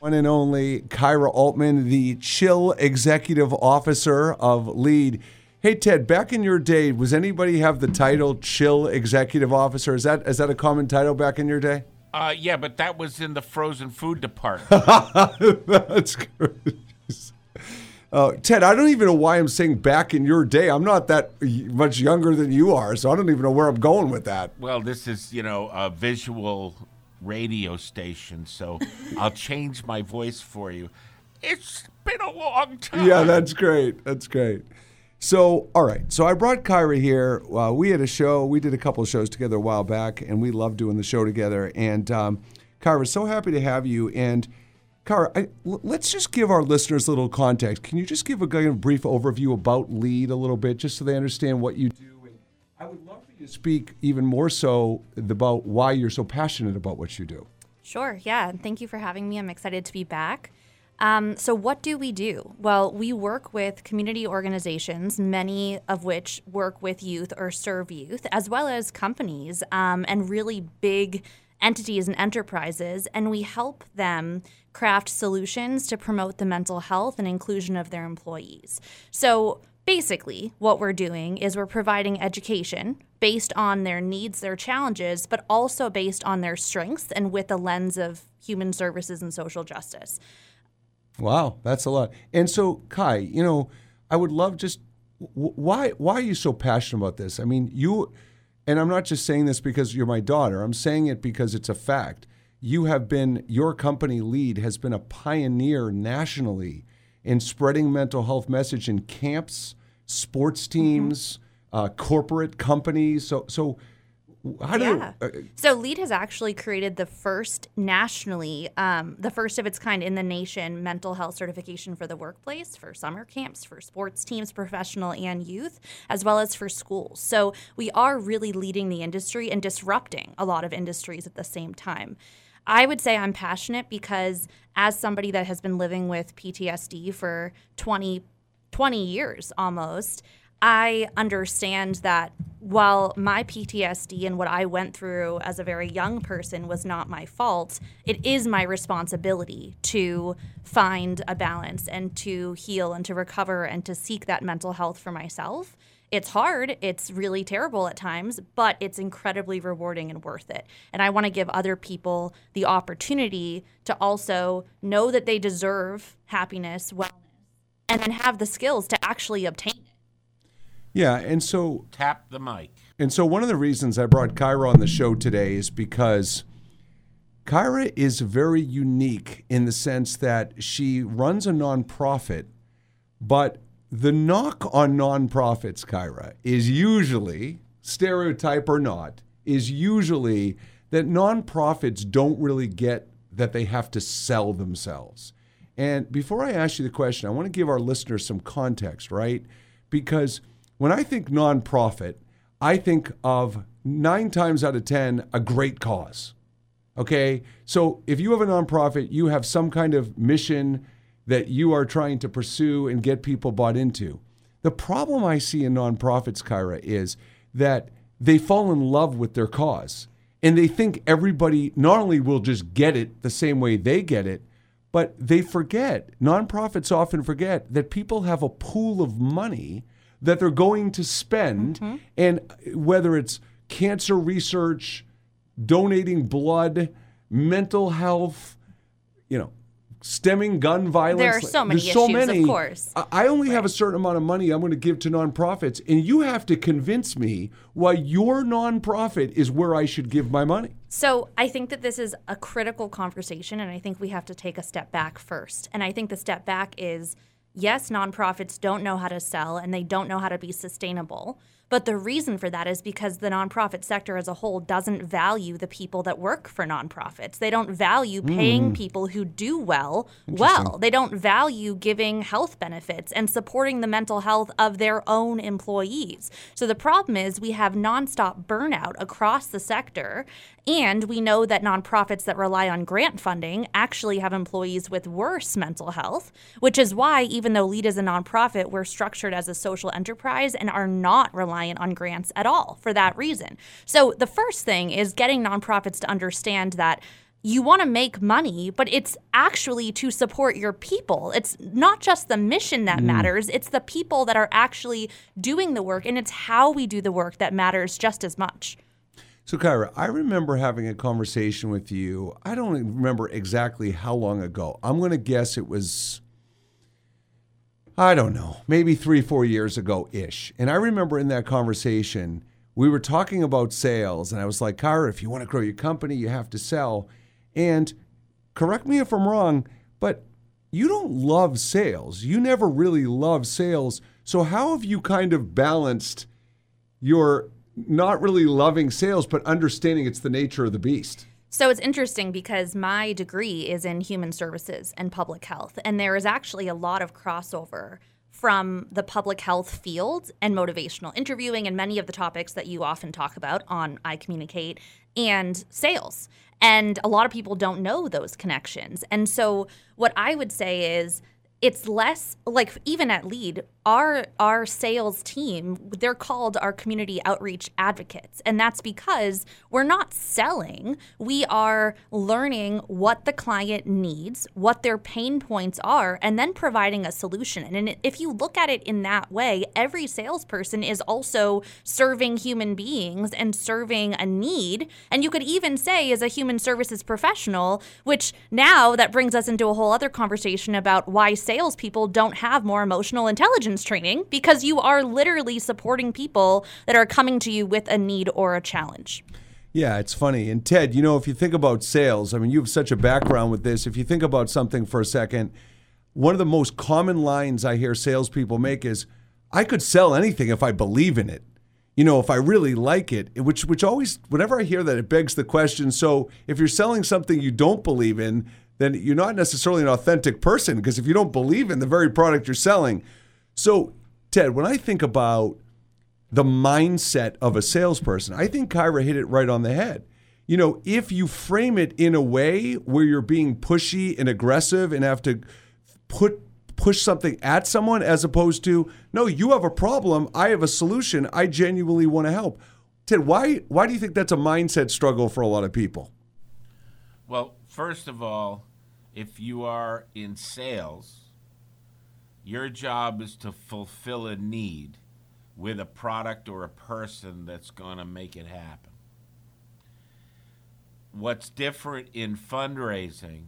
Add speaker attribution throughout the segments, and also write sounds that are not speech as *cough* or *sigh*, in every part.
Speaker 1: One and only Kyra Altman, the chill executive officer of LEAD. Hey Ted, back in your day, was anybody have the title chill executive officer? Is that is that a common title back in your day?
Speaker 2: Uh, yeah, but that was in the frozen food department. *laughs*
Speaker 1: That's good. Uh, Ted, I don't even know why I'm saying back in your day. I'm not that much younger than you are, so I don't even know where I'm going with that.
Speaker 2: well, this is, you know, a visual radio station, so I'll change my voice for you. It's been a long time.
Speaker 1: Yeah, that's great. That's great. So, all right. So I brought Kyra here. Uh, we had a show. We did a couple of shows together a while back, and we love doing the show together. And um, Kyra, so happy to have you. And Kyra, I, l- let's just give our listeners a little context. Can you just give a, of brief overview about Lead a little bit, just so they understand what you do? And I would love speak even more so about why you're so passionate about what you do.
Speaker 3: Sure, yeah. And thank you for having me. I'm excited to be back. Um, so, what do we do? Well, we work with community organizations, many of which work with youth or serve youth, as well as companies um, and really big entities and enterprises. And we help them craft solutions to promote the mental health and inclusion of their employees. So, basically, what we're doing is we're providing education based on their needs, their challenges, but also based on their strengths and with a lens of human services and social justice.
Speaker 1: Wow, that's a lot. And so, Kai, you know, I would love just why why are you so passionate about this? I mean, you and I'm not just saying this because you're my daughter. I'm saying it because it's a fact. You have been your company lead has been a pioneer nationally in spreading mental health message in camps, sports teams, uh, corporate companies. So so how do
Speaker 3: Yeah.
Speaker 1: uh,
Speaker 3: So LEAD has actually created the first nationally, um, the first of its kind in the nation, mental health certification for the workplace, for summer camps, for sports teams, professional and youth, as well as for schools. So we are really leading the industry and disrupting a lot of industries at the same time. I would say I'm passionate because as somebody that has been living with PTSD for 20 20 years almost, I understand that while my PTSD and what I went through as a very young person was not my fault, it is my responsibility to find a balance and to heal and to recover and to seek that mental health for myself. It's hard, it's really terrible at times, but it's incredibly rewarding and worth it. And I want to give other people the opportunity to also know that they deserve happiness, wellness, and then have the skills to actually obtain it.
Speaker 1: yeah, and so
Speaker 2: Tap the mic.
Speaker 1: And so one of the reasons I brought Kyra on the show today is because Kyra is very unique in the sense that she runs a nonprofit, but the knock on nonprofits, Kyra, is usually, stereotype or not, is usually that nonprofits don't really get that they have to sell themselves. And before I ask you the question, I want to give our listeners some context, right? Because when I think nonprofit, I think of nine times out of 10, a great cause. Okay. So if you have a nonprofit, you have some kind of mission that you are trying to pursue and get people bought into. The problem I see in nonprofits, Kyra, is that they fall in love with their cause and they think everybody not only will just get it the same way they get it, but they forget, nonprofits often forget that people have a pool of money that they're going to spend. Mm-hmm. And whether it's cancer research, donating blood, mental health, you know, stemming gun violence.
Speaker 3: There are so many
Speaker 1: There's so
Speaker 3: many. of course.
Speaker 1: I I only have a certain amount of money I'm going to give to nonprofits, and you have to convince me why your nonprofit is where I should give my money.
Speaker 3: So I think that this is a critical conversation, and I think we have to take a step back first. And I think the step back is yes, nonprofits don't know how to sell and they don't know how to be sustainable. But the reason for that is because the nonprofit sector as a whole doesn't value the people that work for nonprofits. They don't value paying hmm. people who do well well. They don't value giving health benefits and supporting the mental health of their own employees. So the problem is we have nonstop burnout across the sector. And we know that nonprofits that rely on grant funding actually have employees with worse mental health, which is why, even though LEAD is a nonprofit, we're structured as a social enterprise and are not reliant on grants at all for that reason. So, the first thing is getting nonprofits to understand that you want to make money, but it's actually to support your people. It's not just the mission that mm. matters, it's the people that are actually doing the work, and it's how we do the work that matters just as much.
Speaker 1: So, Kyra, I remember having a conversation with you. I don't remember exactly how long ago. I'm going to guess it was, I don't know, maybe three, four years ago ish. And I remember in that conversation, we were talking about sales, and I was like, Kyra, if you want to grow your company, you have to sell. And correct me if I'm wrong, but you don't love sales. You never really love sales. So, how have you kind of balanced your not really loving sales, but understanding it's the nature of the beast.
Speaker 3: So it's interesting because my degree is in human services and public health, and there is actually a lot of crossover from the public health field and motivational interviewing and many of the topics that you often talk about on I Communicate and sales. And a lot of people don't know those connections. And so what I would say is it's less like even at lead our our sales team they're called our community outreach advocates. And that's because we're not selling. We are learning what the client needs what their pain points are and then providing a solution. And if you look at it in that way every salesperson is also serving human beings and serving a need. And you could even say as a human services professional which now that brings us into a whole other conversation about why salespeople don't have more emotional intelligence training because you are literally supporting people that are coming to you with a need or a challenge.
Speaker 1: Yeah, it's funny. And Ted, you know, if you think about sales, I mean, you have such a background with this. If you think about something for a second, one of the most common lines I hear salespeople make is, I could sell anything if I believe in it. You know, if I really like it, which which always whenever I hear that it begs the question, so if you're selling something you don't believe in, then you're not necessarily an authentic person because if you don't believe in the very product you're selling. So, Ted, when I think about the mindset of a salesperson, I think Kyra hit it right on the head. You know, if you frame it in a way where you're being pushy and aggressive and have to put push something at someone as opposed to, no, you have a problem, I have a solution, I genuinely want to help. Ted, why why do you think that's a mindset struggle for a lot of people?
Speaker 2: Well, first of all, if you are in sales, your job is to fulfill a need with a product or a person that's going to make it happen. What's different in fundraising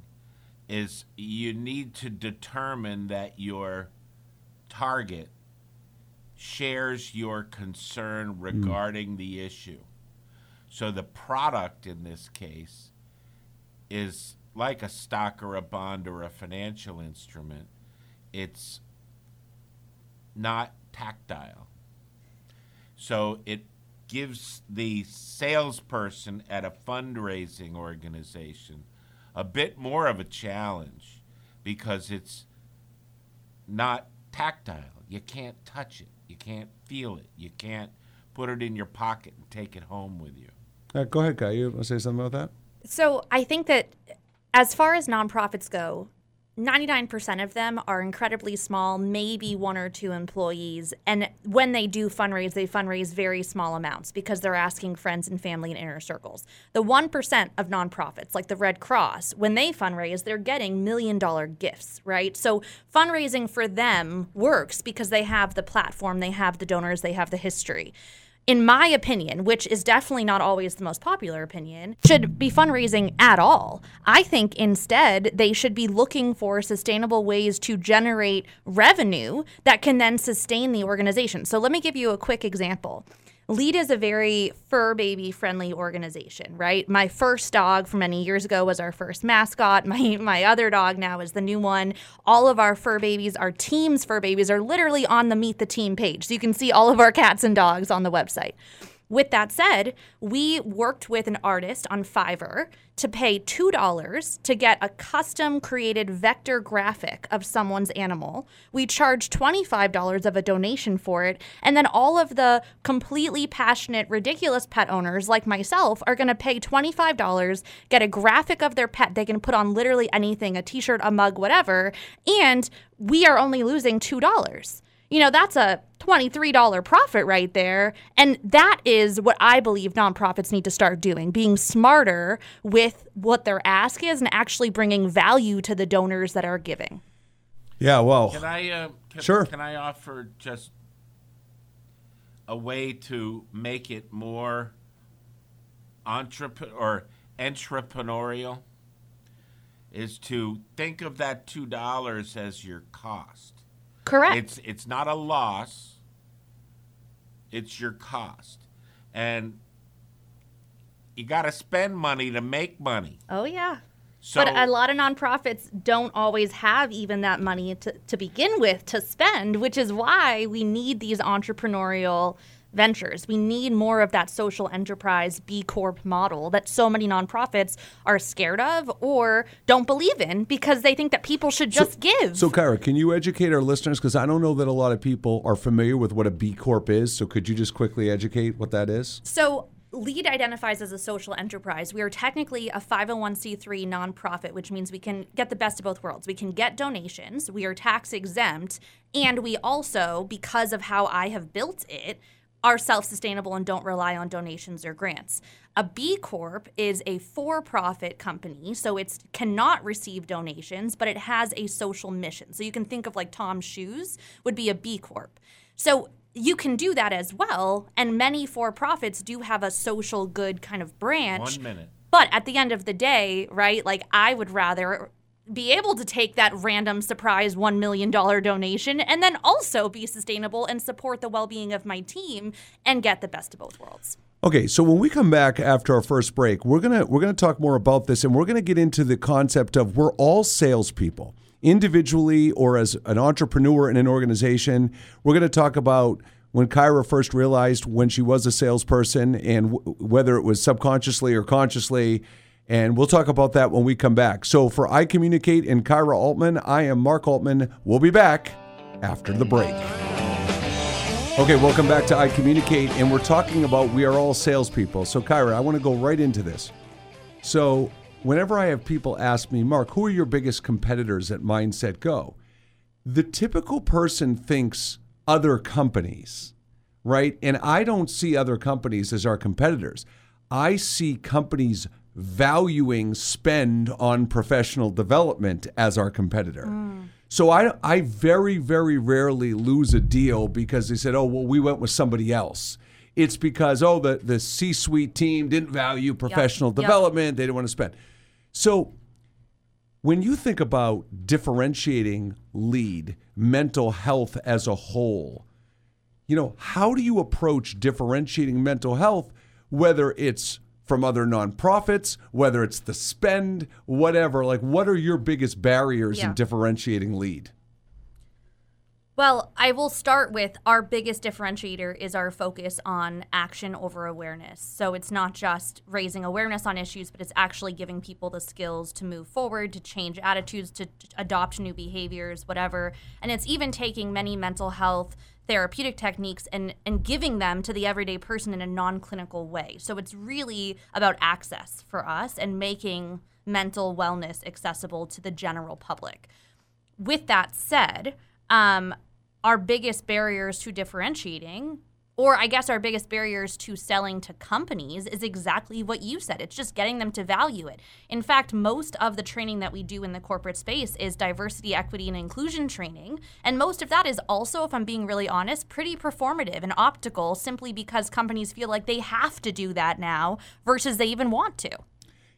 Speaker 2: is you need to determine that your target shares your concern hmm. regarding mm. the issue. So the product in this case is like a stock or a bond or a financial instrument, it's not tactile. So it gives the salesperson at a fundraising organization a bit more of a challenge because it's not tactile. You can't touch it. You can't feel it. You can't put it in your pocket and take it home with you.
Speaker 1: Uh, go ahead, Guy. You want to say something about that?
Speaker 3: So I think that as far as nonprofits go, 99% of them are incredibly small, maybe one or two employees. And when they do fundraise, they fundraise very small amounts because they're asking friends and family and inner circles. The 1% of nonprofits, like the Red Cross, when they fundraise, they're getting million dollar gifts, right? So fundraising for them works because they have the platform, they have the donors, they have the history in my opinion, which is definitely not always the most popular opinion, should be fundraising at all. I think instead they should be looking for sustainable ways to generate revenue that can then sustain the organization. So let me give you a quick example. Lead is a very fur baby friendly organization, right? My first dog from many years ago was our first mascot. *laughs* My my other dog now is the new one. All of our fur babies, our team's fur babies are literally on the Meet the Team page. So you can see all of our cats and dogs on the website. With that said, we worked with an artist on Fiverr to pay $2 to get a custom created vector graphic of someone's animal. We charge $25 of a donation for it, and then all of the completely passionate, ridiculous pet owners like myself are going to pay $25, get a graphic of their pet they can put on literally anything a t shirt, a mug, whatever, and we are only losing $2 you know, that's a $23 profit right there. And that is what I believe nonprofits need to start doing being smarter with what their ask is and actually bringing value to the donors that are giving.
Speaker 1: Yeah, well,
Speaker 2: Can I? Uh, can,
Speaker 1: Sure.
Speaker 2: Can I offer just a way to make it more entrepreneur or entrepreneurial? Is to think of that two dollars as your cost.
Speaker 3: Correct.
Speaker 2: It's it's not a loss. It's your cost, and you got to spend money to make money.
Speaker 3: oh, yeah.
Speaker 2: So
Speaker 3: but a lot of nonprofits don't always have even that money to, to begin with to spend, which is why we need these entrepreneurial ventures. We need more of that social enterprise B Corp model that so many nonprofits are scared of or don't believe in because they think that people should just give.
Speaker 1: So, Kyra, can you educate our listeners? Because I don't know that a lot of people are familiar with what a B Corp is. So, could you just quickly educate what that is?
Speaker 3: So, LEAD identifies as a social enterprise. We are technically a 501c3 nonprofit, which means we can get the best of both worlds. We can get donations, we are tax exempt, and we also, because of how I have built it, are self sustainable and don't rely on donations or grants. A B Corp is a for profit company, so it cannot receive donations, but it has a social mission. So you can think of like Tom's Shoes would be a B Corp. So you can do that as well, and many for profits do have a social good kind of branch.
Speaker 2: one minute.
Speaker 3: But at the end of the day, right, like I would rather be able to take that random surprise $1 million donation and then also be sustainable and support the well being of my team and get the best of both worlds.
Speaker 1: Okay, so when we come back after our first break, we're gonna we're gonna talk more about this, and we're gonna get into the concept of we're all salespeople, individually or as an entrepreneur in an organization. We're gonna talk about when Kyra first realized when she was a salesperson, and w- whether it was subconsciously or consciously. And we'll talk about that when we come back. So for I Communicate and Kyra Altman, I am Mark Altman. We'll be back after the break. Okay, welcome back to I Communicate, and we're talking about we are all salespeople. So, Kyra, I want to go right into this. So, whenever I have people ask me, Mark, who are your biggest competitors at Mindset Go? The typical person thinks other companies, right? And I don't see other companies as our competitors. I see companies valuing spend on professional development as our competitor. Mm. So I, I very, very rarely lose a deal because they said, oh, well, we went with somebody else. It's because, oh, the, the C suite team didn't value professional
Speaker 3: Yep.
Speaker 1: development. They didn't want to spend. So when you think about differentiating lead, mental health as a whole, you know, how do you approach differentiating mental health, whether it's from other nonprofits, whether it's the spend, whatever? Like, what are your biggest barriers in differentiating lead?
Speaker 3: Well, I will start with our biggest differentiator is our focus on action over awareness. So it's not just raising awareness on issues, but it's actually giving people the skills to move forward, to change attitudes, to adopt new behaviors, whatever. And it's even taking many mental health therapeutic techniques and, and giving them to the everyday person in a non clinical way. So it's really about access for us and making mental wellness accessible to the general public with that said, um, our biggest barriers to differentiating, or I guess our biggest barriers to selling to companies, is exactly what you said. It's just getting them to value it. In fact, most of the training that we do in the corporate space is diversity, equity, and inclusion training. And most of that is also, if I'm being really honest, pretty performative and optical simply because companies feel like they have to do that now versus they even want to.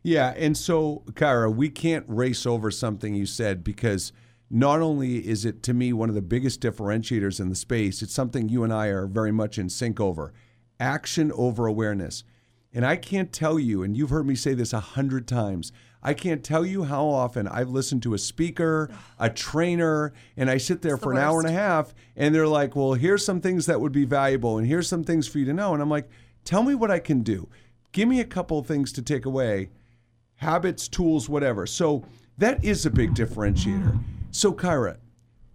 Speaker 1: Yeah, and so Kyra, we can't race over something you said because not only is it to me one of the biggest differentiators in the space, it's something you and I are very much in sync over. Action over awareness. And I can't tell you, and you've heard me say this a hundred times, I can't tell you how often I've listened to a speaker, a trainer, and I sit there
Speaker 3: the
Speaker 1: for an hour and a half, and they're like, Well, here's some things that would be valuable, and here's some things for you to know. And I'm like, Tell me what I can do. Give me a couple of things to take away habits, tools, whatever. So that is a big differentiator. So, Kyra,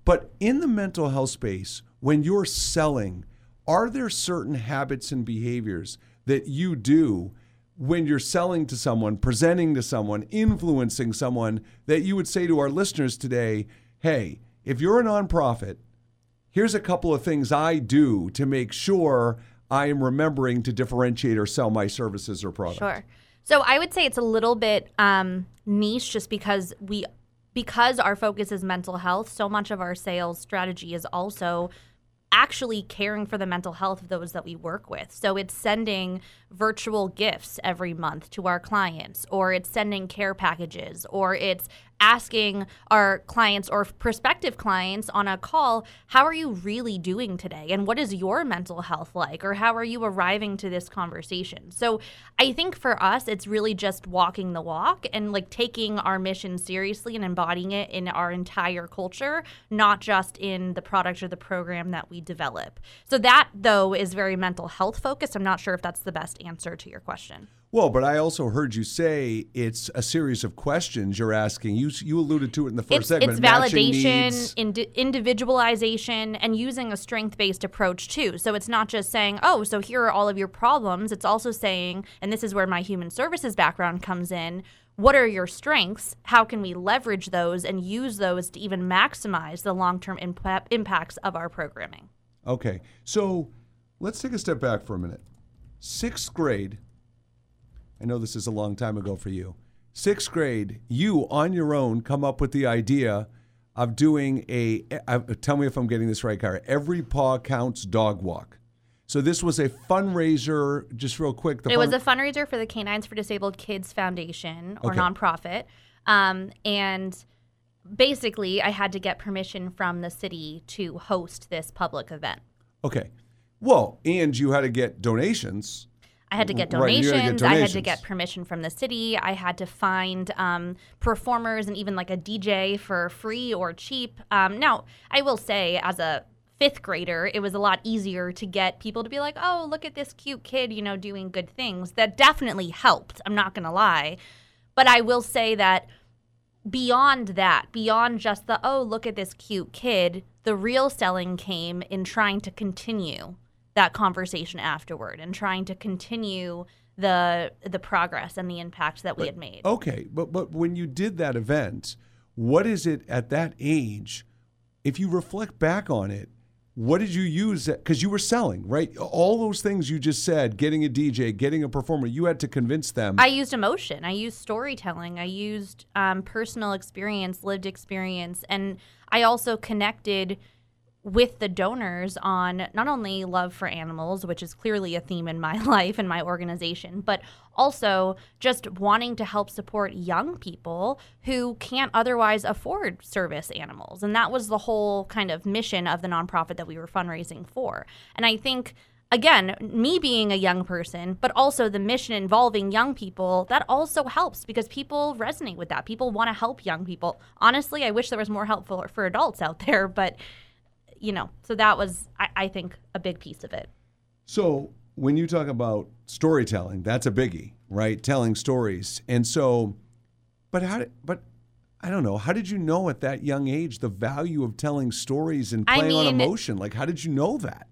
Speaker 1: but in the mental health space, when you're selling, are there certain habits and behaviors that you do when you're selling to someone, presenting to someone, influencing someone that you would say to our listeners today, hey, if you're a nonprofit, here's a couple of things I do to make sure I am remembering to differentiate or sell my services or products.
Speaker 3: Sure. So I would say it's a little bit um, niche just because we because our focus is mental health, so much of our sales strategy is also actually caring for the mental health of those that we work with. So it's sending virtual gifts every month to our clients, or it's sending care packages, or it's asking our clients or prospective clients on a call, how are you really doing today? And what is your mental health like? Or how are you arriving to this conversation? So I think for us, it's really just walking the walk and like taking our mission seriously and embodying it in our entire culture, not just in the product or the program that we develop. So that, though, is very mental health focused. I'm not sure if that's the best answer to your question.
Speaker 1: Well, but I also heard you say it's a series of questions you're asking. You you alluded to it in the first
Speaker 3: it's,
Speaker 1: segment.
Speaker 3: It's validation, indi- individualization, and using a strength based approach too. So it's not just saying, oh, so here are all of your problems. It's also saying, and this is where my human services background comes in. What are your strengths? How can we leverage those and use those to even maximize the long term impa- impacts of our programming?
Speaker 1: Okay, so let's take a step back for a minute. Sixth grade. I know this is a long time ago for you. Sixth grade, you on your own come up with the idea of doing a. Uh, tell me if I'm getting this right, Kara. Every paw counts dog walk. So this was a fundraiser. Just real quick, the
Speaker 3: It was a fundraiser for the Canines for Disabled Kids Foundation or
Speaker 1: Okay.
Speaker 3: nonprofit. Um, and basically, I had to get permission from the city to host this public event.
Speaker 1: okay. Well, and you had to get donations.
Speaker 3: I had to get donations.
Speaker 1: gotta get
Speaker 3: I had to get permission from the city. I had to find um, performers and even like a DJ for free or cheap. Um, now, I will say, as a fifth grader, it was a lot easier to get people to be like, oh, look at this cute kid, you know, doing good things. That definitely helped. I'm not going to lie. But I will say that beyond that, beyond just the, oh, look at this cute kid, the real selling came in trying to continue that conversation afterward and trying to continue the the progress and the impact that we had made.
Speaker 1: Okay, but but when you did that event, what is it at that age? If you reflect back on it, what did you use? Because you were selling, right? All those things you just said, getting a DJ, getting a performer, you had to convince them.
Speaker 3: I used emotion. I used storytelling. I used um, personal experience, lived experience, and I also connected with the donors on not only love for animals, which is clearly a theme in my *laughs* life and my organization, but also just wanting to help support young people who can't otherwise afford service animals. And that was the whole kind of mission of the nonprofit that we were fundraising for. And I think again, me being a young person, but also the mission involving young people, that also helps because people resonate with that. People want to help young people. Honestly, I wish there was more help for, for adults out *laughs* there, but you know, so that was, I, I think, a big piece of it.
Speaker 1: So when you talk about storytelling, that's a biggie, right? Telling stories, and so, but how did, but I don't know. How did you know at that young age the value of telling stories and
Speaker 3: I
Speaker 1: playing on emotion? Like, how did you know that?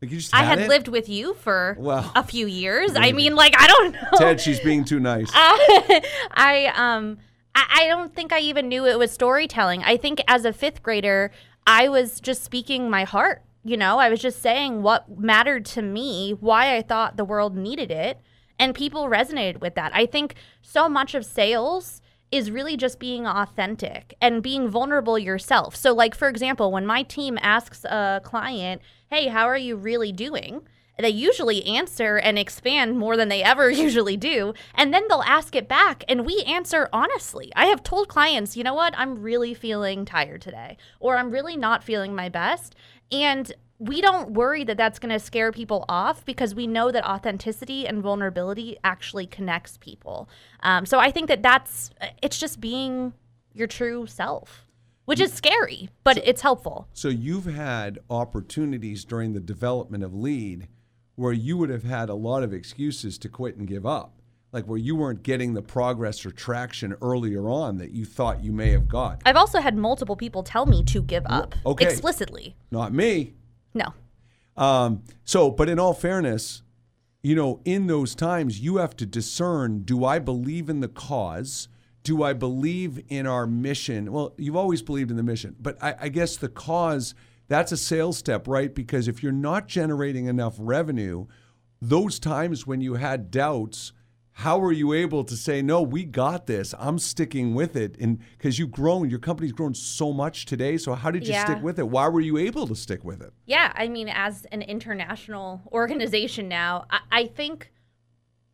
Speaker 1: Like, you just
Speaker 3: I had
Speaker 1: it?
Speaker 3: lived with you for
Speaker 1: Well,
Speaker 3: a few years. I mean, like, I don't know.
Speaker 1: Ted, she's being too nice. *laughs*
Speaker 3: I um I, I don't think I even knew it was storytelling. I think as a fifth grader, I was just speaking my heart. You know, I was just saying what mattered to me, why I thought the world needed it, and people resonated with that. I think so much of sales is really just being authentic and being vulnerable yourself. So, like, for example, when my team asks a client, Hey, how are you really doing? They usually answer and expand more than they ever *laughs* usually do. And then they'll ask it back, and we answer honestly. I have told clients, you know what, I'm really feeling tired today, or I'm really not feeling my best. And we don't worry that that's going to scare people off because we know that authenticity and vulnerability actually connects people. Um, so I think that that's it's just being your true self, which is scary, but it's helpful.
Speaker 1: So you've had opportunities during the development of lead where you would have had a lot of excuses to quit and give up. Like where you weren't getting the progress or traction earlier on that you thought you may have got.
Speaker 3: I've also had multiple people tell me to give up
Speaker 1: okay.
Speaker 3: explicitly.
Speaker 1: Not me.
Speaker 3: No.
Speaker 1: Um, so, but in all fairness, you know, in those times, you have to discern do I believe in the cause? Do I believe in our mission? Well, you've always believed in the mission, but I, I guess the cause that's a sales step, right? Because if you're not generating enough revenue, those times when you had doubts, how are you able to say no we got this i'm sticking with it and because you've grown your company's grown so much today so how did you
Speaker 3: Yeah.
Speaker 1: stick with it why were you able to stick with it
Speaker 3: Yeah, I mean, as an international *laughs* organization now, I, I think,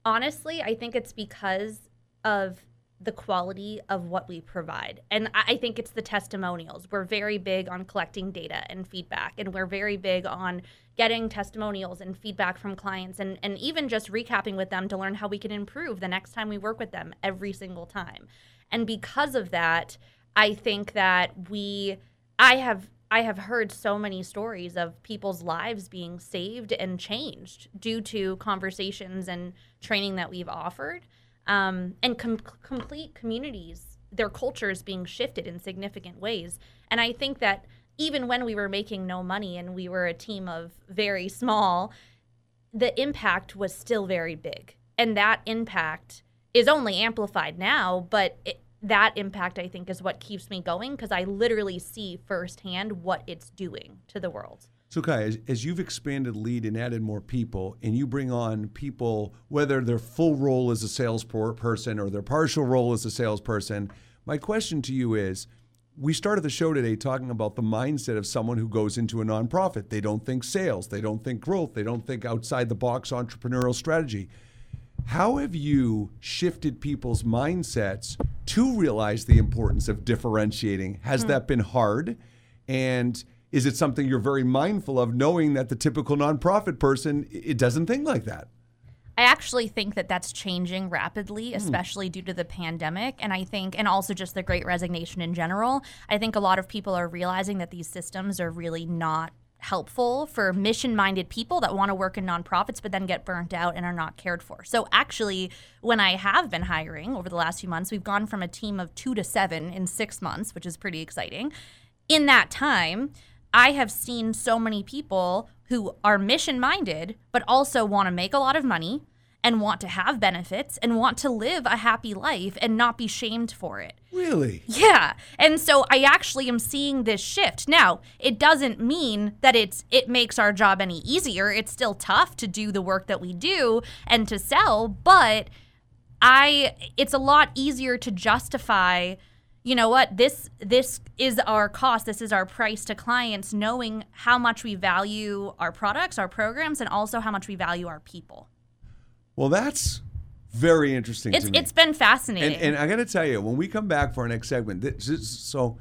Speaker 3: honestly, I think it's because of the quality of what we provide. And I, think it's the testimonials. We're very big on collecting data and feedback, and we're very big on getting testimonials and feedback from clients and, and even just recapping with them to learn how we can improve the next time we work with them every single time. And because of that, I think that we I have I have heard so many stories of people's lives being saved and changed due to conversations and training that we've offered, um, and com- complete communities, their cultures being shifted in significant ways. And I think that even when we were making no money and we were a team of very small, the impact was still very big. And that impact is only amplified now, but it, that impact, I think, is what keeps me going because I literally see firsthand what it's doing to the world.
Speaker 1: So kai as, as you've expanded lead and added more people and you bring on people whether their full role as a salesperson or their partial role as a salesperson my question to you is we started the show today talking about the mindset of someone who goes into a nonprofit. They don't think sales, they don't think growth, they don't think outside the box entrepreneurial strategy. How have you shifted people's mindsets to realize the importance of differentiating? Has hmm. that been hard? And is it something you're very mindful of, knowing that the typical nonprofit person it doesn't think like that?
Speaker 3: I actually think that that's changing rapidly, hmm. especially due to the pandemic. And I think, and also just the great resignation in general. I think a lot of people are realizing that these systems are really not helpful for mission minded people that want to work in nonprofits but then get burnt out and are not cared for. So, actually, when I have been hiring over the last few months, we've gone from a team of two to seven in six months, which is pretty exciting. In that time, I have seen so many people who are mission minded, but also want to make a lot of money and want to have benefits and want to live a happy life and not be shamed for it.
Speaker 1: Really?
Speaker 3: Yeah. And so I actually am seeing this shift. Now, it doesn't mean that it's it makes our job any easier. It's still tough to do the work that we do and to sell, but I it's a lot easier to justify you know what this this is our cost this is our price to clients knowing how much we value our products our programs and also how much we value our people
Speaker 1: Well, that's very interesting
Speaker 3: it's
Speaker 1: to me.
Speaker 3: it's been fascinating
Speaker 1: And, and I got to tell you, when we come back for our next segment, this is, so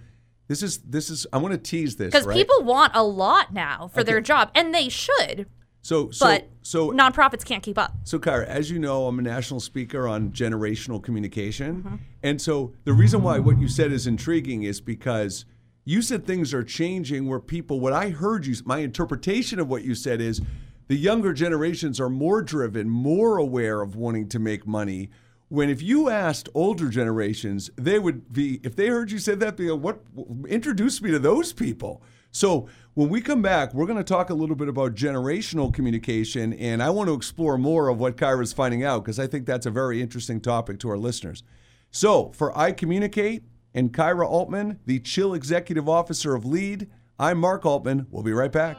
Speaker 1: this is this is I want to tease this
Speaker 3: because
Speaker 1: right?
Speaker 3: people want a lot now for their job and they should
Speaker 1: so so
Speaker 3: but
Speaker 1: so
Speaker 3: nonprofits can't keep up
Speaker 1: so Kyra, as you know, I'm a national speaker on generational communication,
Speaker 3: Mm-hmm.
Speaker 1: and so the reason why what you said is intriguing is because you said things are changing where people. What I heard you, my interpretation of what you said is. The younger generations are more driven, more aware of wanting to make money. When if you asked older generations, they would be if they heard you said that, be like, what introduce me to those people. So when we come back, we're going to talk a little bit about generational communication, and I want to explore more of what Kyra's finding out because I think that's a very interesting topic to our listeners. So for I Communicate and Kyra Altman, the Chill Executive Officer of Lead, I'm Mark Altman. We'll be right back.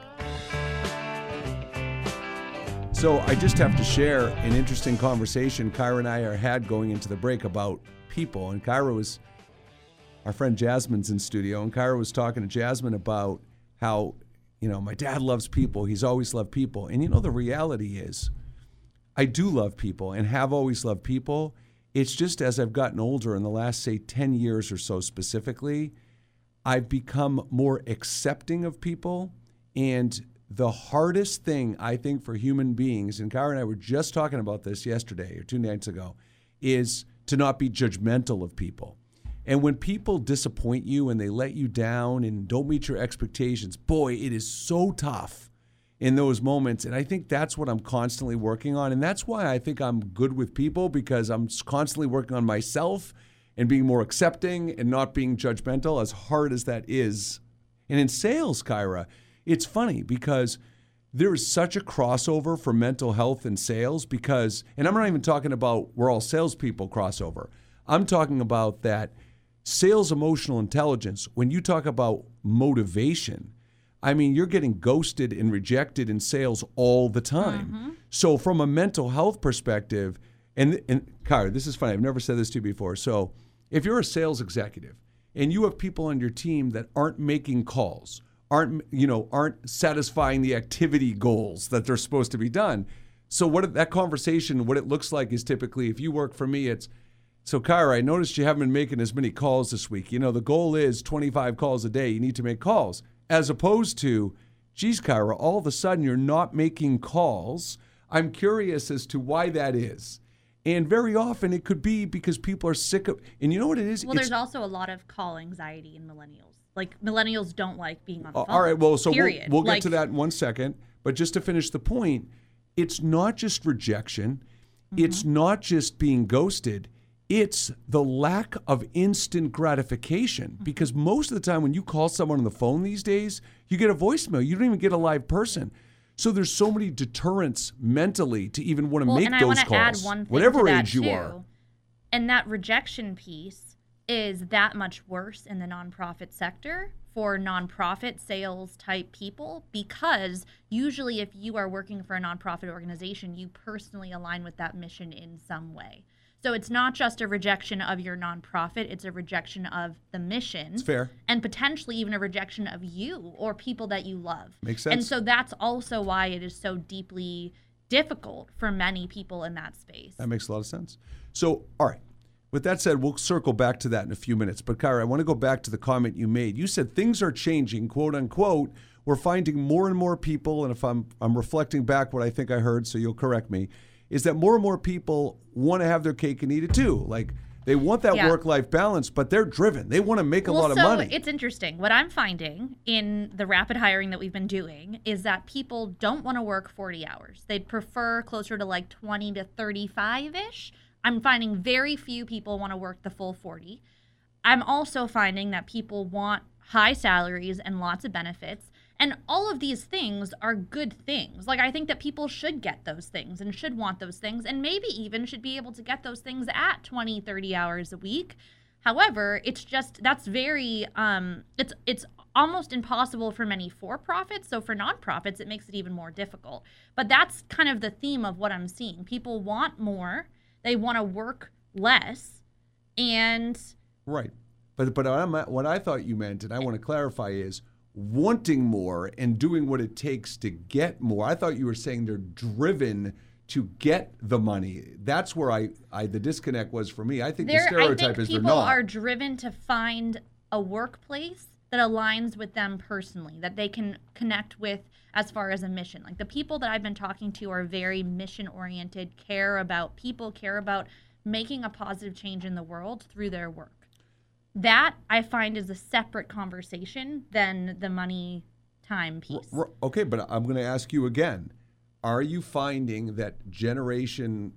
Speaker 1: So I just have to share an interesting conversation Kyra and I are had going into the break about people. And Kyra was our friend Jasmine's in studio, and Kyra was talking to Jasmine about how, you know, my dad loves people. He's always loved people. And you know, the reality is, I do love people and have always loved people. It's just as I've gotten older in the last, say, 10 years or so specifically, I've become more accepting of people. And the hardest thing I think for human beings, and Kyra and I were just talking about this yesterday or two nights ago, is to not be judgmental of people. And when people disappoint you and they let you down and don't meet your expectations, boy, it is so tough in those moments. And I think that's what I'm constantly working on. And that's why I think I'm good with people because I'm constantly working on myself and being more accepting and not being judgmental, as hard as that is. And in sales, Kyra, it's funny because there is such a crossover for mental health and sales because, and I'm not even talking about we're all salespeople crossover. I'm talking about that sales emotional intelligence. When you talk about motivation, I mean, you're getting ghosted and rejected in sales all the time. Mm-hmm. So, from a mental health perspective, and and Kyra, this is funny. I've never said this to you before. So, if you're a sales executive and you have people on your team that aren't making calls, aren't you know, aren't satisfying the activity goals that they're supposed to be done. So, what that conversation, what it looks like is typically, if you work for me, it's so, Kyra, I noticed you haven't been making as many calls this week. You know, the goal is 25 calls a day. You need to make calls, as opposed to, geez, Kyra, all of a sudden you're not making calls. I'm curious as to why that is. And very often it could be because people are sick of, and you know what it is?
Speaker 3: Well,
Speaker 1: It's-
Speaker 3: there's also a lot of call anxiety in millennials. Like millennials don't like being on the phone.
Speaker 1: all right. Well, so we'll, we'll get to that in one second. But just to finish the point, it's not just rejection,
Speaker 3: Mm-hmm.
Speaker 1: it's not just being ghosted. It's the lack of instant gratification because most of the time when you call someone on the phone these days, you get a voicemail. You don't even get a live person. So there's so many deterrents mentally to even want to
Speaker 3: Well,
Speaker 1: make
Speaker 3: and I
Speaker 1: those
Speaker 3: to
Speaker 1: calls,
Speaker 3: add one thing
Speaker 1: whatever age you
Speaker 3: too.
Speaker 1: are.
Speaker 3: And that rejection piece is that much worse in the nonprofit sector for nonprofit sales type people because usually if you are working for a nonprofit organization, you personally align with that mission in some way. So it's not just a rejection of your nonprofit, it's a rejection of the mission.
Speaker 1: It's fair.
Speaker 3: And potentially even a rejection of you or people that you love.
Speaker 1: Makes sense.
Speaker 3: And so that's also why it is so deeply difficult for many people in that space.
Speaker 1: That makes a lot of sense. So, all right. With that said, we'll circle back to that in a few minutes. But, Kyra, I want to go back to the comment you made. You said things are changing, quote unquote. We're finding more and more people, and if I'm I'm reflecting back what I think I heard, so you'll correct me, is that more and more people want to have their cake and eat it too. Like they want that
Speaker 3: Yeah.
Speaker 1: work life balance, but they're driven. They want to make a
Speaker 3: well,
Speaker 1: lot of
Speaker 3: so
Speaker 1: money.
Speaker 3: it's interesting. What I'm finding in the rapid hiring that we've been doing is that people don't want to work 40 hours. They'd prefer closer to like 20 to 35 ish. I'm finding very few people want to work the full 40. I'm also finding that people want high salaries and lots of benefits. And all of these things are good things. Like, I think that people should get those things and should want those things, and maybe even should be able to get those things at 20, 30 hours a week. However, it's just that's very um it's it's almost impossible for many for profits. So for nonprofits, it makes it even more difficult. But that's kind of the theme of what I'm seeing. People want more, they want to work less, and
Speaker 1: Right. But but I'm, what I thought you meant, and I want to clarify, is wanting more and doing what it takes to get more. I thought you were saying they're driven to get the money. That's where I, I the disconnect was for me. I think the
Speaker 3: there I
Speaker 1: stereotype
Speaker 3: think
Speaker 1: is they're not.
Speaker 3: people
Speaker 1: not.
Speaker 3: are driven to find a workplace that aligns with them personally, that they can connect with as far as a mission. Like the people that I've been talking to are very mission oriented, care about people, care about making a positive change in the world through their work. That I find is a separate conversation than the money time piece.
Speaker 1: R- okay, but I'm going to ask you again. Are you finding that generation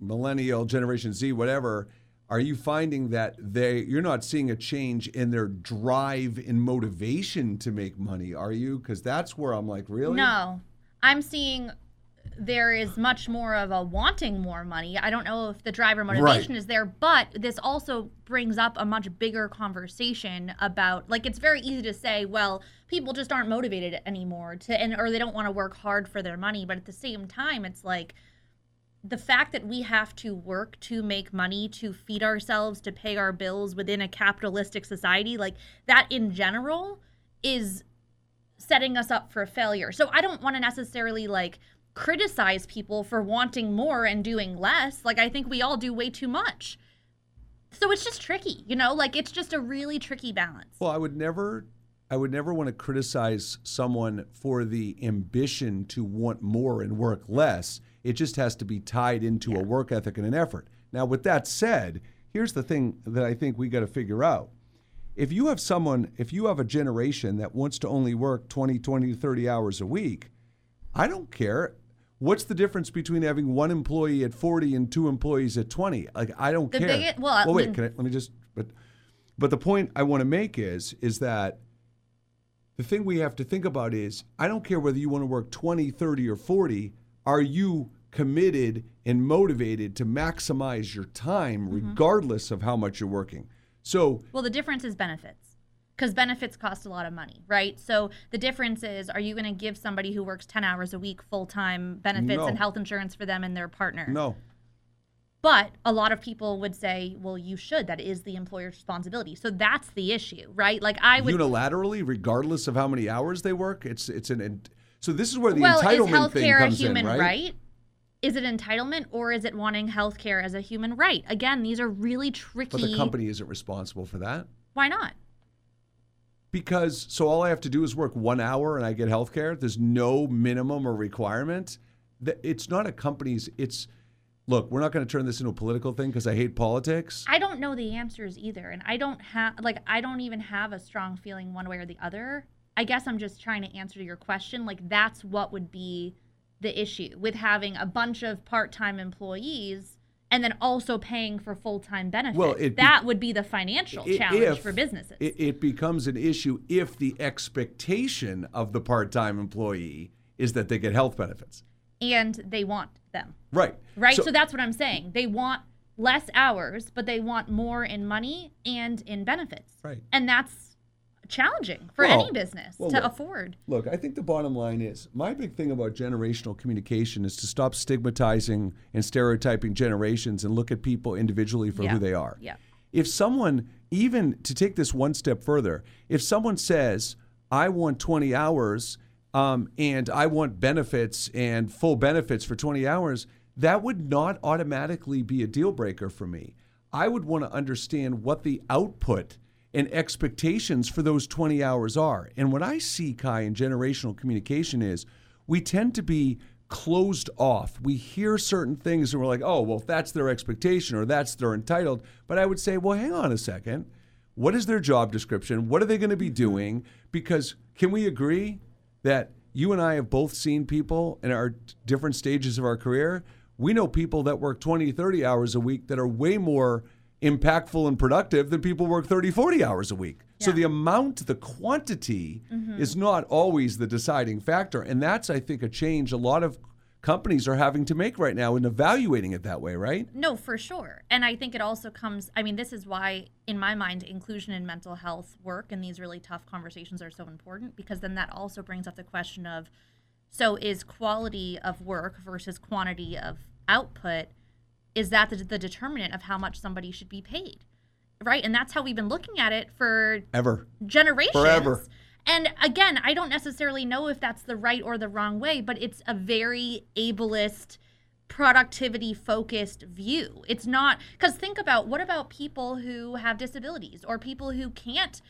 Speaker 1: millennial, generation Z, whatever, are you finding that they you're not seeing a change in their drive and motivation to make money, are you? Cuz that's where I'm like, really?
Speaker 3: No, I'm seeing there is much more of a wanting more money. I don't know if the driver motivation is there, but this also brings up a much bigger conversation about like it's very easy to say, well, people just aren't motivated anymore to and or they don't want to work hard for their money, but at the same time it's like the fact that we have to work to make money to feed ourselves to pay our bills within a capitalistic society like that in general is setting us up for failure. So I don't want to necessarily like criticize people for wanting more and doing less. Like I think we all do way too much. So it's just tricky, you know? Like it's just a really tricky balance.
Speaker 1: Well, I would never I would never want to criticize someone for the ambition to want more and work less. It just has to be tied into a work ethic and an effort. Now, with that said, here's the thing that I think we got to figure out. If you have someone, if you have a generation that wants to only work 20, 20, 30 hours a week, I don't care. What's the difference between having one employee at 40 and two employees at 20? Like, I don't
Speaker 3: The
Speaker 1: care.
Speaker 3: biggest- well, I
Speaker 1: wait,
Speaker 3: mean-
Speaker 1: can I, let me just, but, but the point I want to make is, is that the thing we have to think about is I don't care whether you want to work 20, 30, or 40. Are you committed and motivated to maximize your time
Speaker 3: Mm-hmm.
Speaker 1: regardless of how much you're working? So,
Speaker 3: Well, the difference is benefits. Because benefits cost a lot of money, right? So the difference is are you going to give somebody who works 10 hours a week full time benefits
Speaker 1: No.
Speaker 3: and health insurance for them and their partner?
Speaker 1: No.
Speaker 3: But a lot of people would say, well, you should. That is the employer's responsibility. So that's the issue, right? Like I would.
Speaker 1: Unilaterally, regardless of how many hours they work, it's it's an. So this is where the
Speaker 3: well, is
Speaker 1: entitlement thing
Speaker 3: healthcare a human
Speaker 1: in, right?
Speaker 3: Is it entitlement or is it wanting healthcare as a human right? Again, these are really tricky.
Speaker 1: But the company isn't responsible for that.
Speaker 3: Why not?
Speaker 1: Because so all I have to do is work one hour and I get health care. There's no minimum or requirement. It's not a company's. It's look. We're not going to turn this into a political thing because I hate politics.
Speaker 3: I don't know the answers either, and I don't have like I don't even have a strong feeling one way or the other. I guess I'm just trying to answer your question. Like that's what would be the issue with having a bunch of part-time employees and then also paying for full-time benefits.
Speaker 1: Well, it be-
Speaker 3: that would be the financial
Speaker 1: I-
Speaker 3: challenge for businesses.
Speaker 1: It, it becomes an issue if the expectation of the part-time employee is that they get health benefits.
Speaker 3: and they want them.
Speaker 1: Right.
Speaker 3: Right? So, that's what I'm saying. They want less hours, but they want more in money and in benefits.
Speaker 1: Right.
Speaker 3: And that's challenging for
Speaker 1: Well-
Speaker 3: any business
Speaker 1: well,
Speaker 3: to
Speaker 1: look,
Speaker 3: afford.
Speaker 1: Look, I think the bottom line is my big thing about generational communication is to stop stigmatizing and stereotyping generations and look at people individually for
Speaker 3: Yeah.
Speaker 1: who they are.
Speaker 3: Yeah.
Speaker 1: If someone, even to take this one step further, if someone says, I want 20 hours um, and I want benefits and full benefits for 20 hours, that would not automatically be a deal breaker for me. I would want to understand what the output and expectations for those 20 hours are. And what I see, Kai, in generational communication is we tend to be closed off. We hear certain things and we're like, oh, well, that's their expectation or that's they're entitled. But I would say, well, hang on a second. What is their job description? What are they going to be mm-hmm. doing? Because can we agree that you and I have both seen people in our different stages of our career? We know people that work 20, 30 hours a week that are way more impactful and productive than people work 30, 40 hours a week. So the amount, the quantity mm-hmm. is not always the deciding factor. And that's, I think, a change a lot of companies are having to make right now in evaluating it that way, right?
Speaker 3: No, for sure. And I think it also comes, I mean, this is why, in my mind, inclusion in mental health work and these really tough conversations are so important because then that also brings up the question of so is quality of work versus quantity of output, is that the, the determinant of how much somebody should be paid? Right. And that's how we've been looking at it for
Speaker 1: Ever.
Speaker 3: generations.
Speaker 1: Forever.
Speaker 3: And again, I don't necessarily know if that's the right or the wrong way, but it's a very ableist, productivity focused view. It's not because think about what about people who have disabilities or people who can't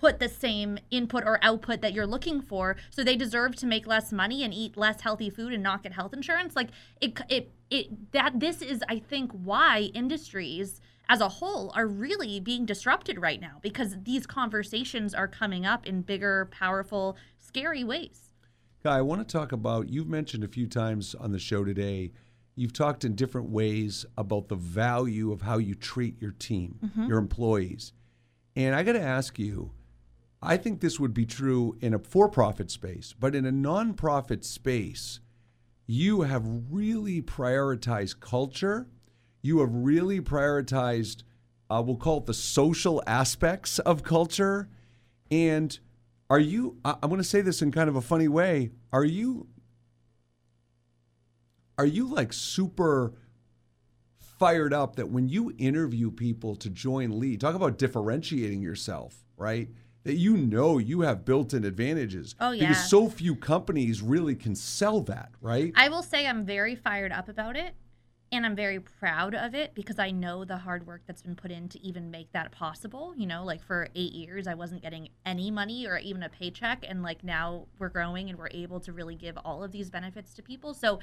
Speaker 3: put the same input or output that you're looking for. So they deserve to make less money and eat less healthy food and not get health insurance. Like it it it that this is i think why industries as a whole are really being disrupted right now because these conversations are coming up in bigger powerful scary ways.
Speaker 1: Guy, I want to talk about, you've mentioned a few times on the show today, you've talked in different ways about the value of how you treat your team, mm-hmm. your employees. And I got to ask you, I think this would be true in a for profit space, but in a nonprofit space, you have really prioritized culture. You have really prioritized, uh, we'll call it the social aspects of culture. And are you, I- I'm going to say this in kind of a funny way, are you, are you like super fired up that when you interview people to join Lead, talk about differentiating yourself, right? That you know you have built in advantages.
Speaker 3: Oh, yeah.
Speaker 1: Because so few companies really can sell that, right?
Speaker 3: I will say I'm very fired up about it and I'm very proud of it because I know the hard work that's been put in to even make that possible. You know, like for eight years, I wasn't getting any money or even a paycheck. And like now we're growing and we're able to really give all of these benefits to people. So,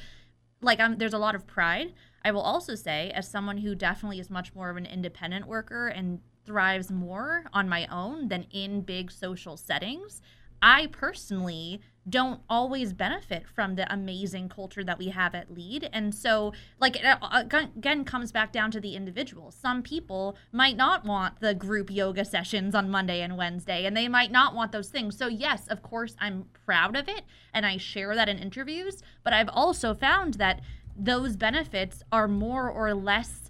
Speaker 3: like, I'm, there's a lot of pride. I will also say, as someone who definitely is much more of an independent worker and thrives more on my own than in big social settings, I personally don't always benefit from the amazing culture that we have at Lead. And so, like, it uh, again comes back down to the individual. Some people might not want the group yoga sessions on Monday and Wednesday, and they might not want those things. So, yes, of course, I'm proud of it and I share that in interviews. But I've also found that those benefits are more or less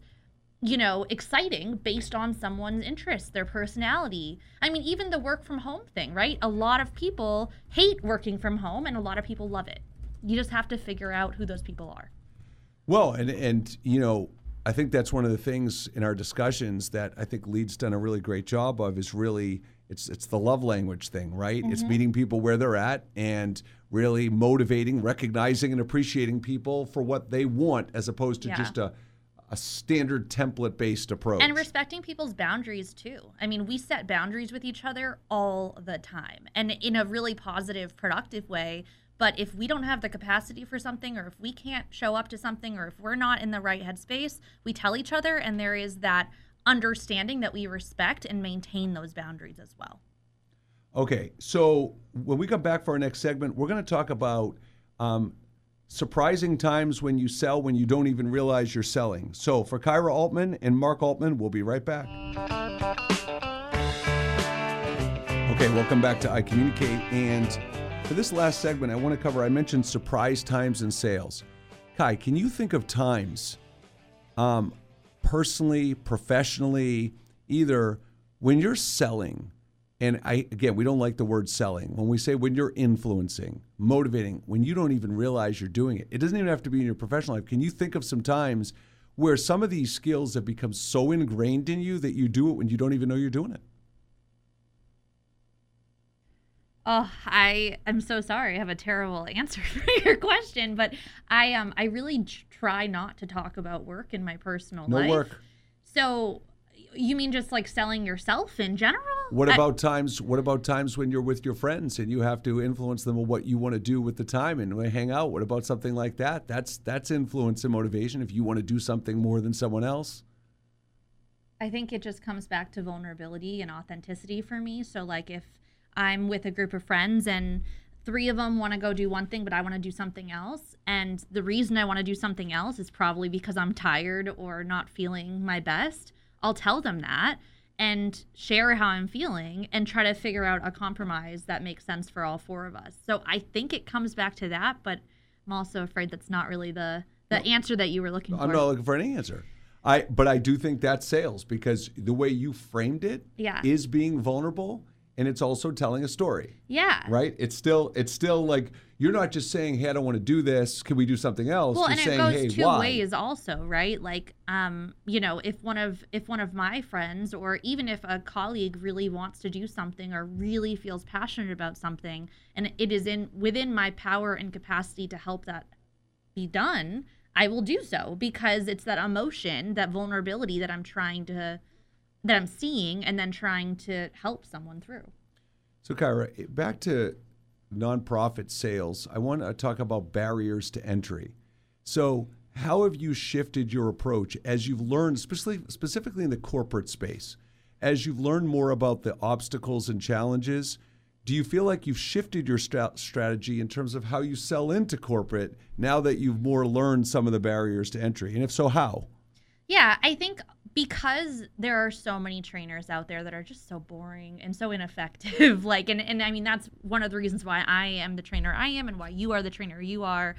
Speaker 3: you know, exciting based on someone's interests, their personality. I mean, even the work from home thing, right? A lot of people hate working from home and a lot of people love it. You just have to figure out who those people are.
Speaker 1: Well, and and you know, I think that's one of the things in our discussions that I think Lead's done a really great job of is really it's it's the love language thing, right? It's mm-hmm. meeting people where they're at and really motivating, recognizing and appreciating people for what they want as opposed to
Speaker 3: Yeah.
Speaker 1: just a a standard template based approach.
Speaker 3: And respecting people's boundaries too. I mean, we set boundaries with each other all the time and in a really positive, productive way. But if we don't have the capacity for something, or if we can't show up to something, or if we're not in the right headspace, we tell each other, and there is that understanding that we respect and maintain those boundaries as well.
Speaker 1: Okay, so when we come back for our next segment, we're going to talk about um, surprising times when you sell when you don't even realize you're selling. So for Kyra Altman and Mark Altman, we'll be right back. Okay, welcome back to I Communicate. And for this last segment, I want to cover, I mentioned surprise times in sales. Kai, can you think of times um, personally, professionally, either when you're selling, and I again, we don't like the word selling. When we say when you're influencing, motivating, when you don't even realize you're doing it, it doesn't even have to be in your professional life. Can you think of some times where some of these skills have become so ingrained in you that you do it when you don't even know you're doing it?
Speaker 3: Oh, I am so sorry. I have a terrible *laughs* answer for your question, but I um I really try not to talk about work in my personal
Speaker 1: No
Speaker 3: life.
Speaker 1: work.
Speaker 3: So, you mean just like selling yourself in general?
Speaker 1: What
Speaker 3: I-
Speaker 1: about times? What about times when you're with your friends and you have to influence them on what you want to do with the time and uh, hang out? What about something like that? That's that's influence and motivation. If you want to do something more than someone else,
Speaker 3: I think it just comes back to vulnerability and authenticity for me. So, like, if I'm with a group of friends and three of them want to go do one thing, but I want to do something else, and the reason I want to do something else is probably because I'm tired or not feeling my best, I'll tell them that and share how I'm feeling and try to figure out a compromise that makes sense for all four of us. So, I think it comes back to that, but I'm also afraid that's not really the the answer that you were looking for.
Speaker 1: I'm not looking for any answer. I but I do think that's sales because the way you framed it is
Speaker 3: Yeah.
Speaker 1: being vulnerable and it's also telling a story.
Speaker 3: yeah.
Speaker 1: Right? It's still it's still like you're not just saying, "Hey, I don't want to do this. Can we do something else?"
Speaker 3: well
Speaker 1: you're
Speaker 3: and
Speaker 1: saying,
Speaker 3: it goes
Speaker 1: "Hey,
Speaker 3: two
Speaker 1: why?"
Speaker 3: ways also right like um you know if one of if one of my friends or even if a colleague really wants to do something or really feels passionate about something and it is in within my power and capacity to help that be done i will do so because it's that emotion that vulnerability that i'm trying to that i'm seeing and then trying to help someone through
Speaker 1: So, Kyra, back to nonprofit sales, I want to talk about barriers to entry. So, how have you shifted your approach as you've learned, especially specifically in the corporate space, as you've learned more about the obstacles and challenges? Do you feel like you've shifted your stra- strategy in terms of how you sell into corporate now that you've more learned some of the barriers to entry? And if so, how?
Speaker 3: Yeah, I think because there are so many trainers out there that are just so boring and so ineffective. *laughs* like, and, and I mean, that's one of the reasons why I am the trainer I am and why you are the trainer you are.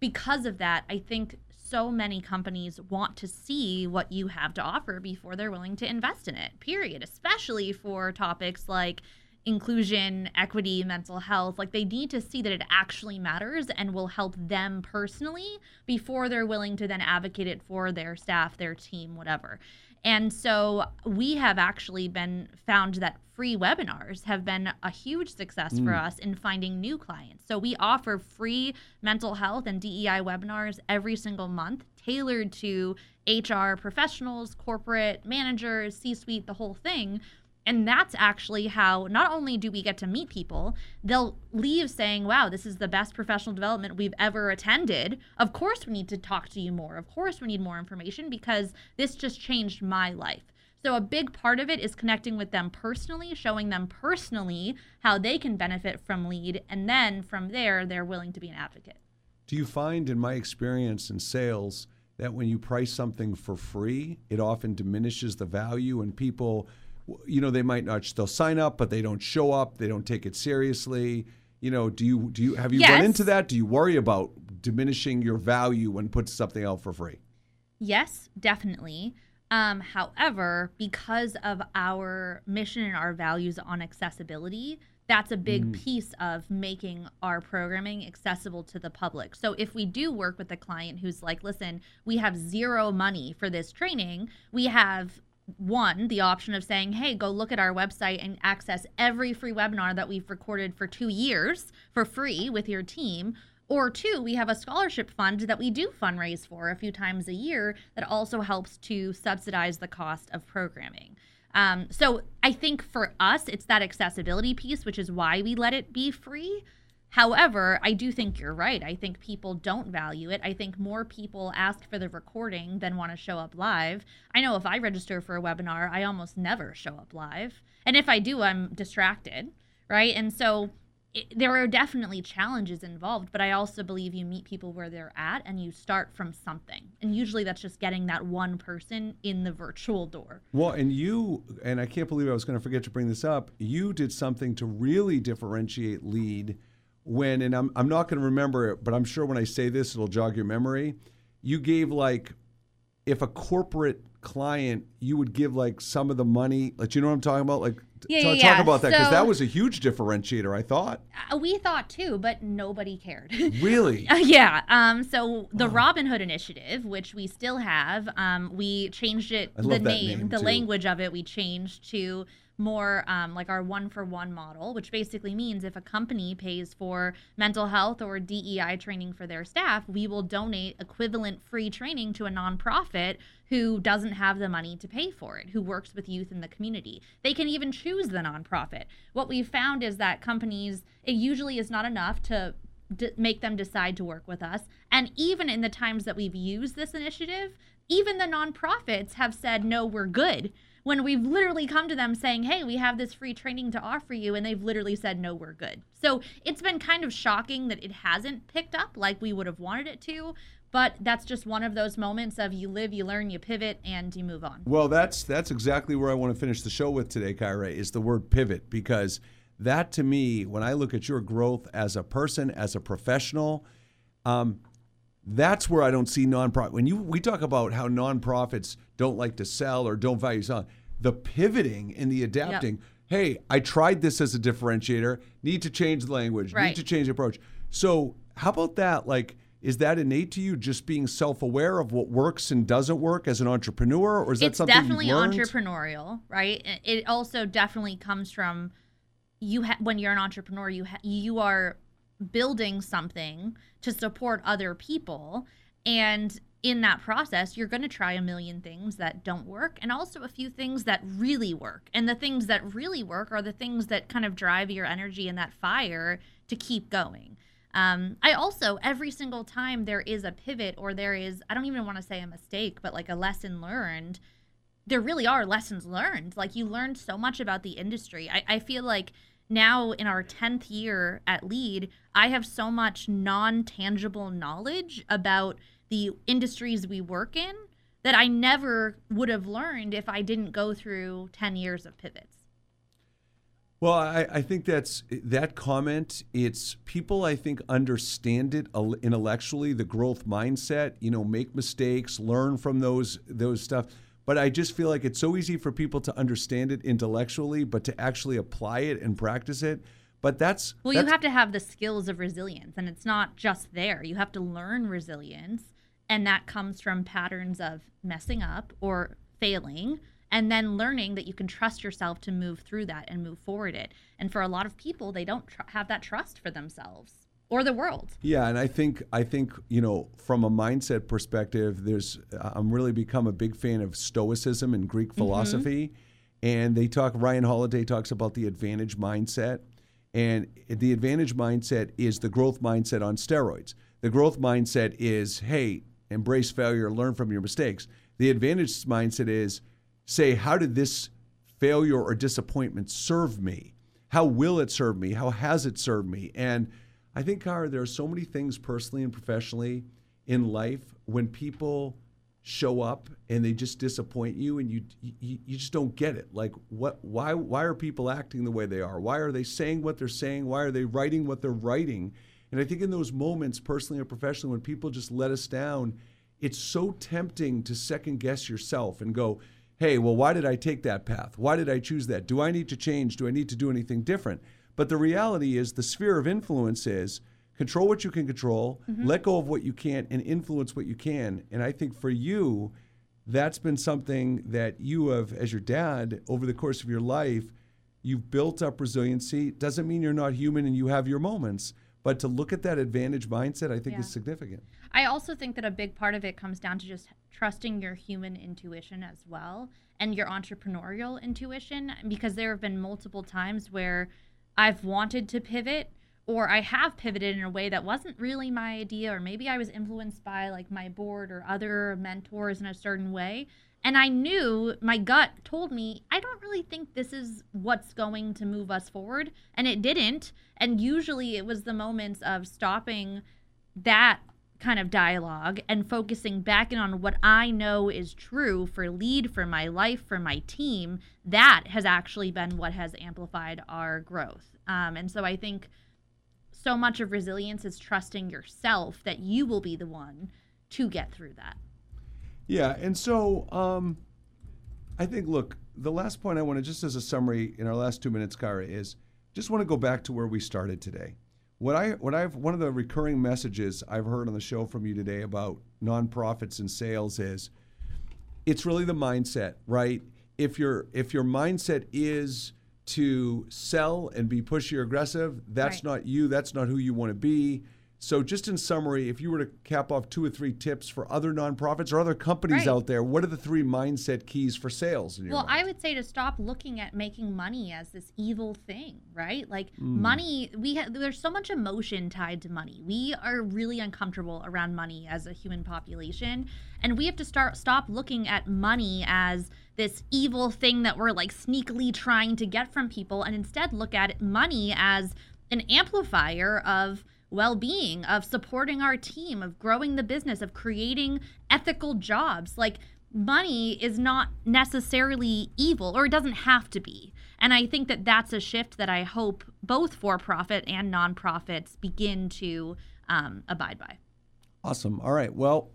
Speaker 3: Because of that, I think so many companies want to see what you have to offer before they're willing to invest in it, period. Especially for topics like inclusion, equity, mental health. Like they need to see that it actually matters and will help them personally before they're willing to then advocate it for their staff, their team, whatever. And so we have actually been found that free webinars have been a huge success for mm. us in finding new clients. So we offer free mental health and DEI webinars every single month tailored to HR professionals, corporate managers, C suite, the whole thing. And that's actually how not only do we get to meet people, they'll leave saying, wow, this is the best professional development we've ever attended. Of course, we need to talk to you more. Of course, we need more information because this just changed my life. So, a big part of it is connecting with them personally, showing them personally how they can benefit from lead. And then from there, they're willing to be an advocate.
Speaker 1: Do you find, in my experience in sales, that when you price something for free, it often diminishes the value and people, you know, they might not, they'll sign up, but they don't show up, they don't take it seriously. You know, do you, do you, have you run into that? Do you worry about diminishing your value when put something out for free?
Speaker 3: Yes, definitely. Um, however, because of our mission and our values on accessibility, that's a big piece of making our programming accessible to the public. So if we do work with a client who's like, listen, we have zero money for this training, we have one, the option of saying, hey, go look at our website and access every free webinar that we've recorded for two years for free with your team. Or two, we have a scholarship fund that we do fundraise for a few times a year that also helps to subsidize the cost of programming. Um, so I think for us, it's that accessibility piece, which is why we let it be free. However, I do think you're right. I think people don't value it. I think more people ask for the recording than want to show up live. I know if I register for a webinar, I almost never show up live. And if I do, I'm distracted, right? And so it, there are definitely challenges involved, but I also believe you meet people where they're at and you start from something. And usually that's just getting that one person in the virtual door.
Speaker 1: Well, and you, and I can't believe I was going to forget to bring this up. You did something to really differentiate lead when, and I'm, I'm not going to remember it, but I'm sure when I say this, it'll jog your memory. You gave like, if a corporate client, you would give like some of the money, like, you know what I'm talking about? Like,
Speaker 3: Yeah,
Speaker 1: talk,
Speaker 3: yeah,
Speaker 1: talk
Speaker 3: yeah.
Speaker 1: about that because
Speaker 3: So-
Speaker 1: that was a huge differentiator, I thought.
Speaker 3: Uh, we thought too, but nobody cared. *laughs*
Speaker 1: Really?
Speaker 3: Uh, yeah. Um, so the Robin Hood Initiative, which we still have, um, we changed it,
Speaker 1: I
Speaker 3: the name,
Speaker 1: name,
Speaker 3: the language of it, we changed to more um, like our one for one model, which basically means if a company pays for mental health or DEI training for their staff, we will donate equivalent free training to a nonprofit who doesn't have the money to pay for it, who works with youth in the community. They can even choose the nonprofit. What we've found is that companies, it usually is not enough to d- make them decide to work with us. And even in the times that we've used this initiative, even the nonprofits have said, no, we're good. When we've literally come to them saying, hey, we have this free training to offer you, and they've literally said, no, we're good. So it's been kind of shocking that it hasn't picked up like we would have wanted it to. But that's just one of those moments of you live, you learn, you pivot, and you move on.
Speaker 1: Well, that's that's exactly where I want to finish the show with today, Kyra, is the word pivot because that to me, when I look at your growth as a person, as a professional, um, that's where I don't see nonprofit. When you we talk about how nonprofits don't like to sell or don't value selling, the pivoting and the adapting. Hey, I tried this as a differentiator. Need to change the language. Need to change the approach. So, how about that? Like, is that innate to you? Just being self-aware of what works and doesn't work as an entrepreneur, or is that
Speaker 3: it's
Speaker 1: something
Speaker 3: definitely entrepreneurial, right? It- It also definitely comes from you ha- when you're an entrepreneur, you ha- you are building something to support other people, and in that process, you're going to try a million things that don't work, and also a few things that really work. And the things that really work are the things that kind of drive your energy and that fire to keep going. Um, I also, every single time there is a pivot or there is, I don't even want to say a mistake, but like a lesson learned, there really are lessons learned. Like you learned so much about the industry. I, I feel like now in our 10th year at Lead, I have so much non tangible knowledge about the industries we work in that I never would have learned if I didn't go through 10 years of pivots.
Speaker 1: Well, I, I think that's that comment. It's people I think understand it intellectually, the growth mindset. You know, make mistakes, learn from those those stuff. But I just feel like it's so easy for people to understand it intellectually, but to actually apply it and practice it. But that's
Speaker 3: Well,
Speaker 1: that's,
Speaker 3: you have to have the skills of resilience, and it's not just there. You have to learn resilience, and that comes from patterns of messing up or failing, and then learning that you can trust yourself to move through that and move forward it. And for a lot of people, they don't tr- have that trust for themselves or the world.
Speaker 1: Yeah, and I think I think you know from a mindset perspective, there's uh, I'm really become a big fan of Stoicism and Greek mm-hmm. philosophy, and they talk. Ryan Holiday talks about the advantage mindset, and the advantage mindset is the growth mindset on steroids. The growth mindset is hey, embrace failure, learn from your mistakes. The advantage mindset is say how did this failure or disappointment serve me? How will it serve me? How has it served me? And I think, Cara, there are so many things personally and professionally in life when people show up and they just disappoint you and you, you you just don't get it like what why why are people acting the way they are why are they saying what they're saying why are they writing what they're writing and i think in those moments personally or professionally when people just let us down it's so tempting to second guess yourself and go, hey, well, why did I take that path? Why did I choose that? Do I need to change? Do I need to do anything different? But the reality is, the sphere of influence is control what you can control, mm-hmm. let go of what you can't, and influence what you can. And I think for you, that's been something that you have, as your dad, over the course of your life, you've built up resiliency. Doesn't mean you're not human and you have your moments, but to look at that advantage mindset, I think
Speaker 3: Yeah.
Speaker 1: is significant.
Speaker 3: I also think that a big part of it comes down to just trusting your human intuition as well and your entrepreneurial intuition because there have been multiple times where I've wanted to pivot or I have pivoted in a way that wasn't really my idea or maybe I was influenced by like my board or other mentors in a certain way and I knew my gut told me I don't really think this is what's going to move us forward and it didn't and usually it was the moments of stopping that kind of dialogue and focusing back in on what I know is true for lead, for my life, for my team, that has actually been what has amplified our growth. Um, and so I think so much of resilience is trusting yourself that you will be the one to get through that.
Speaker 1: Yeah, and so um, I think, look, the last point I want to, just as a summary in our last two minutes, Kyra, is just want to go back to where we started today. What I, what I've, one of the recurring messages I've heard on the show from you today about nonprofits and sales is, it's really the mindset, right? If your if your mindset is to sell and be pushy or aggressive, that's
Speaker 3: Right.
Speaker 1: not you. That's not who you want to be. So, just in summary, if you were to cap off two or three tips for other nonprofits or other companies
Speaker 3: Right.
Speaker 1: out there, what are the three mindset keys for sales? In your
Speaker 3: Well, I would say to stop looking at making money as this evil thing, right? Like
Speaker 1: Hmm.
Speaker 3: money, we ha- there's so much emotion tied to money. We are really uncomfortable around money as a human population, and we have to start stop looking at money as this evil thing that we're like sneakily trying to get from people, and instead look at money as an amplifier of well-being of supporting our team of growing the business of creating ethical jobs like money is not necessarily evil or it doesn't have to be and i think that that's a shift that i hope both for profit and nonprofits begin to um, abide by
Speaker 1: Awesome. All right. Well,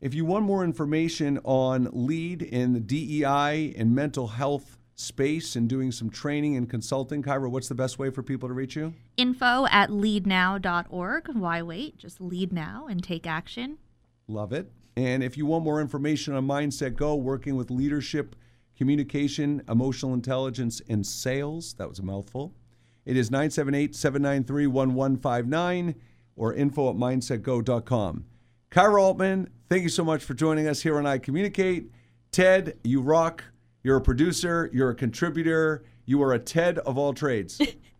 Speaker 1: if you want more information on lead in the DEI and mental health space and doing some training and consulting, Kyra, what's the best way for people to reach you?
Speaker 3: info at leadnow.org why wait just lead now and take action
Speaker 1: Love it. And if you want more information on Mindset Go, working with leadership, communication, emotional intelligence, and sales, that was a mouthful. It is 978 793 1159 or info at mindsetgo.com. Kyra Altman, thank you so much for joining us here on I Communicate. Ted, you rock. You're a producer, you're a contributor, you are a Ted of all trades. *laughs*